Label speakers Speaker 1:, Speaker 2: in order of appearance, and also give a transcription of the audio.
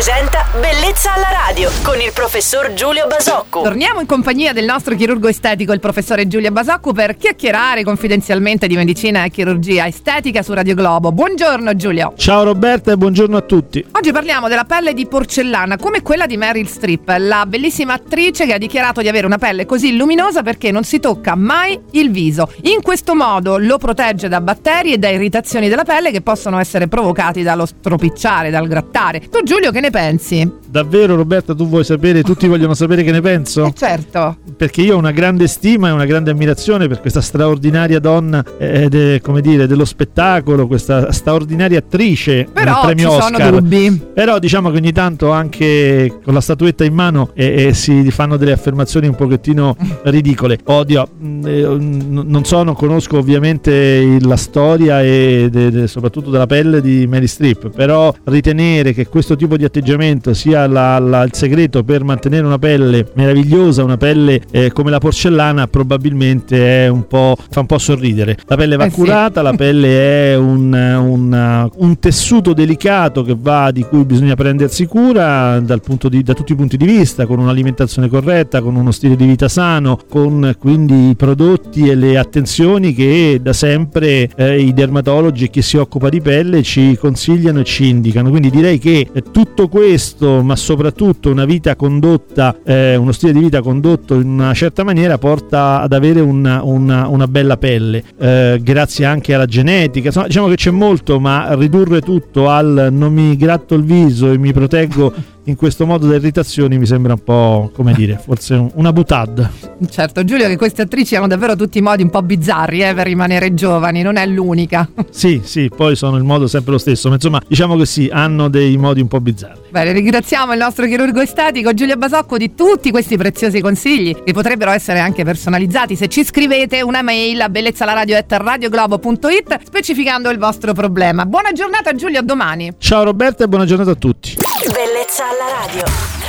Speaker 1: presenta Bellezza alla radio con il professor Giulio Basocco.
Speaker 2: Torniamo in compagnia del nostro chirurgo estetico, il professore Giulio Basocco, per chiacchierare confidenzialmente di medicina e chirurgia estetica su Radio Globo. Buongiorno Giulio.
Speaker 3: Ciao Roberta e buongiorno a tutti.
Speaker 2: Oggi parliamo della pelle di porcellana, come quella di Meryl Streep, la bellissima attrice che ha dichiarato di avere una pelle così luminosa perché non si tocca mai il viso. In questo modo lo protegge da batteri e da irritazioni della pelle che possono essere provocati dallo stropicciare, dal grattare. Tu Giulio che ne pensi?
Speaker 3: Davvero Roberta tu vuoi sapere, tutti vogliono sapere che ne penso?
Speaker 2: Eh certo.
Speaker 3: Perché io ho una grande stima e una grande ammirazione per questa straordinaria donna eh, de, come dire, dello spettacolo, questa straordinaria attrice
Speaker 2: Però
Speaker 3: del premio
Speaker 2: ci
Speaker 3: Oscar.
Speaker 2: sono dubbi.
Speaker 3: Però diciamo che ogni tanto anche con la statuetta in mano eh, eh, si fanno delle affermazioni un pochettino ridicole. Odio, mh, eh, n- non so, non conosco ovviamente la storia e de- de- soprattutto della pelle di Mary Streep, però ritenere che questo tipo di atteggiamento sia la- la- il segreto per mantenere una pelle meravigliosa, una pelle eh, come la porcellana, probabilmente è un po', fa un po' sorridere. La pelle va
Speaker 2: Eh sì.
Speaker 3: curata, la pelle è un, un- un tessuto delicato che va, di cui bisogna prendersi cura dal punto di- da tutti i punti di vista, con un'alimentazione corretta, con uno stile di vita sano, con quindi i prodotti e le attenzioni che da sempre eh, i dermatologi e chi si occupa di pelle ci consigliano e ci indicano. Quindi direi che eh, tutto questo, ma soprattutto una vita condotta, eh, uno stile di vita condotto in una certa maniera, porta ad avere una, una- una bella pelle, eh, grazie anche alla genetica. Insomma, diciamo che c'è molto, ma ridurre tutto al non mi gratto il viso e mi proteggo in questo modo da irritazioni mi sembra un po', come dire, forse un- una butad.
Speaker 2: Certo, Giulio, che queste attrici hanno davvero tutti i modi un po' bizzarri eh, per rimanere giovani, non è l'unica.
Speaker 3: Sì, sì, poi sono il modo sempre lo stesso, ma insomma, diciamo che sì, hanno dei modi un po' bizzarri.
Speaker 2: Bene, ringraziamo il nostro chirurgo estetico Giulio Basocco di tutti questi preziosi consigli che potrebbero essere anche personalizzati se ci scrivete una mail a bellezzalaradio.radioglobo.it specificando il vostro problema. Buona giornata Giulio, a domani.
Speaker 3: Ciao Roberta e buona giornata a tutti.
Speaker 1: Bellezza alla radio.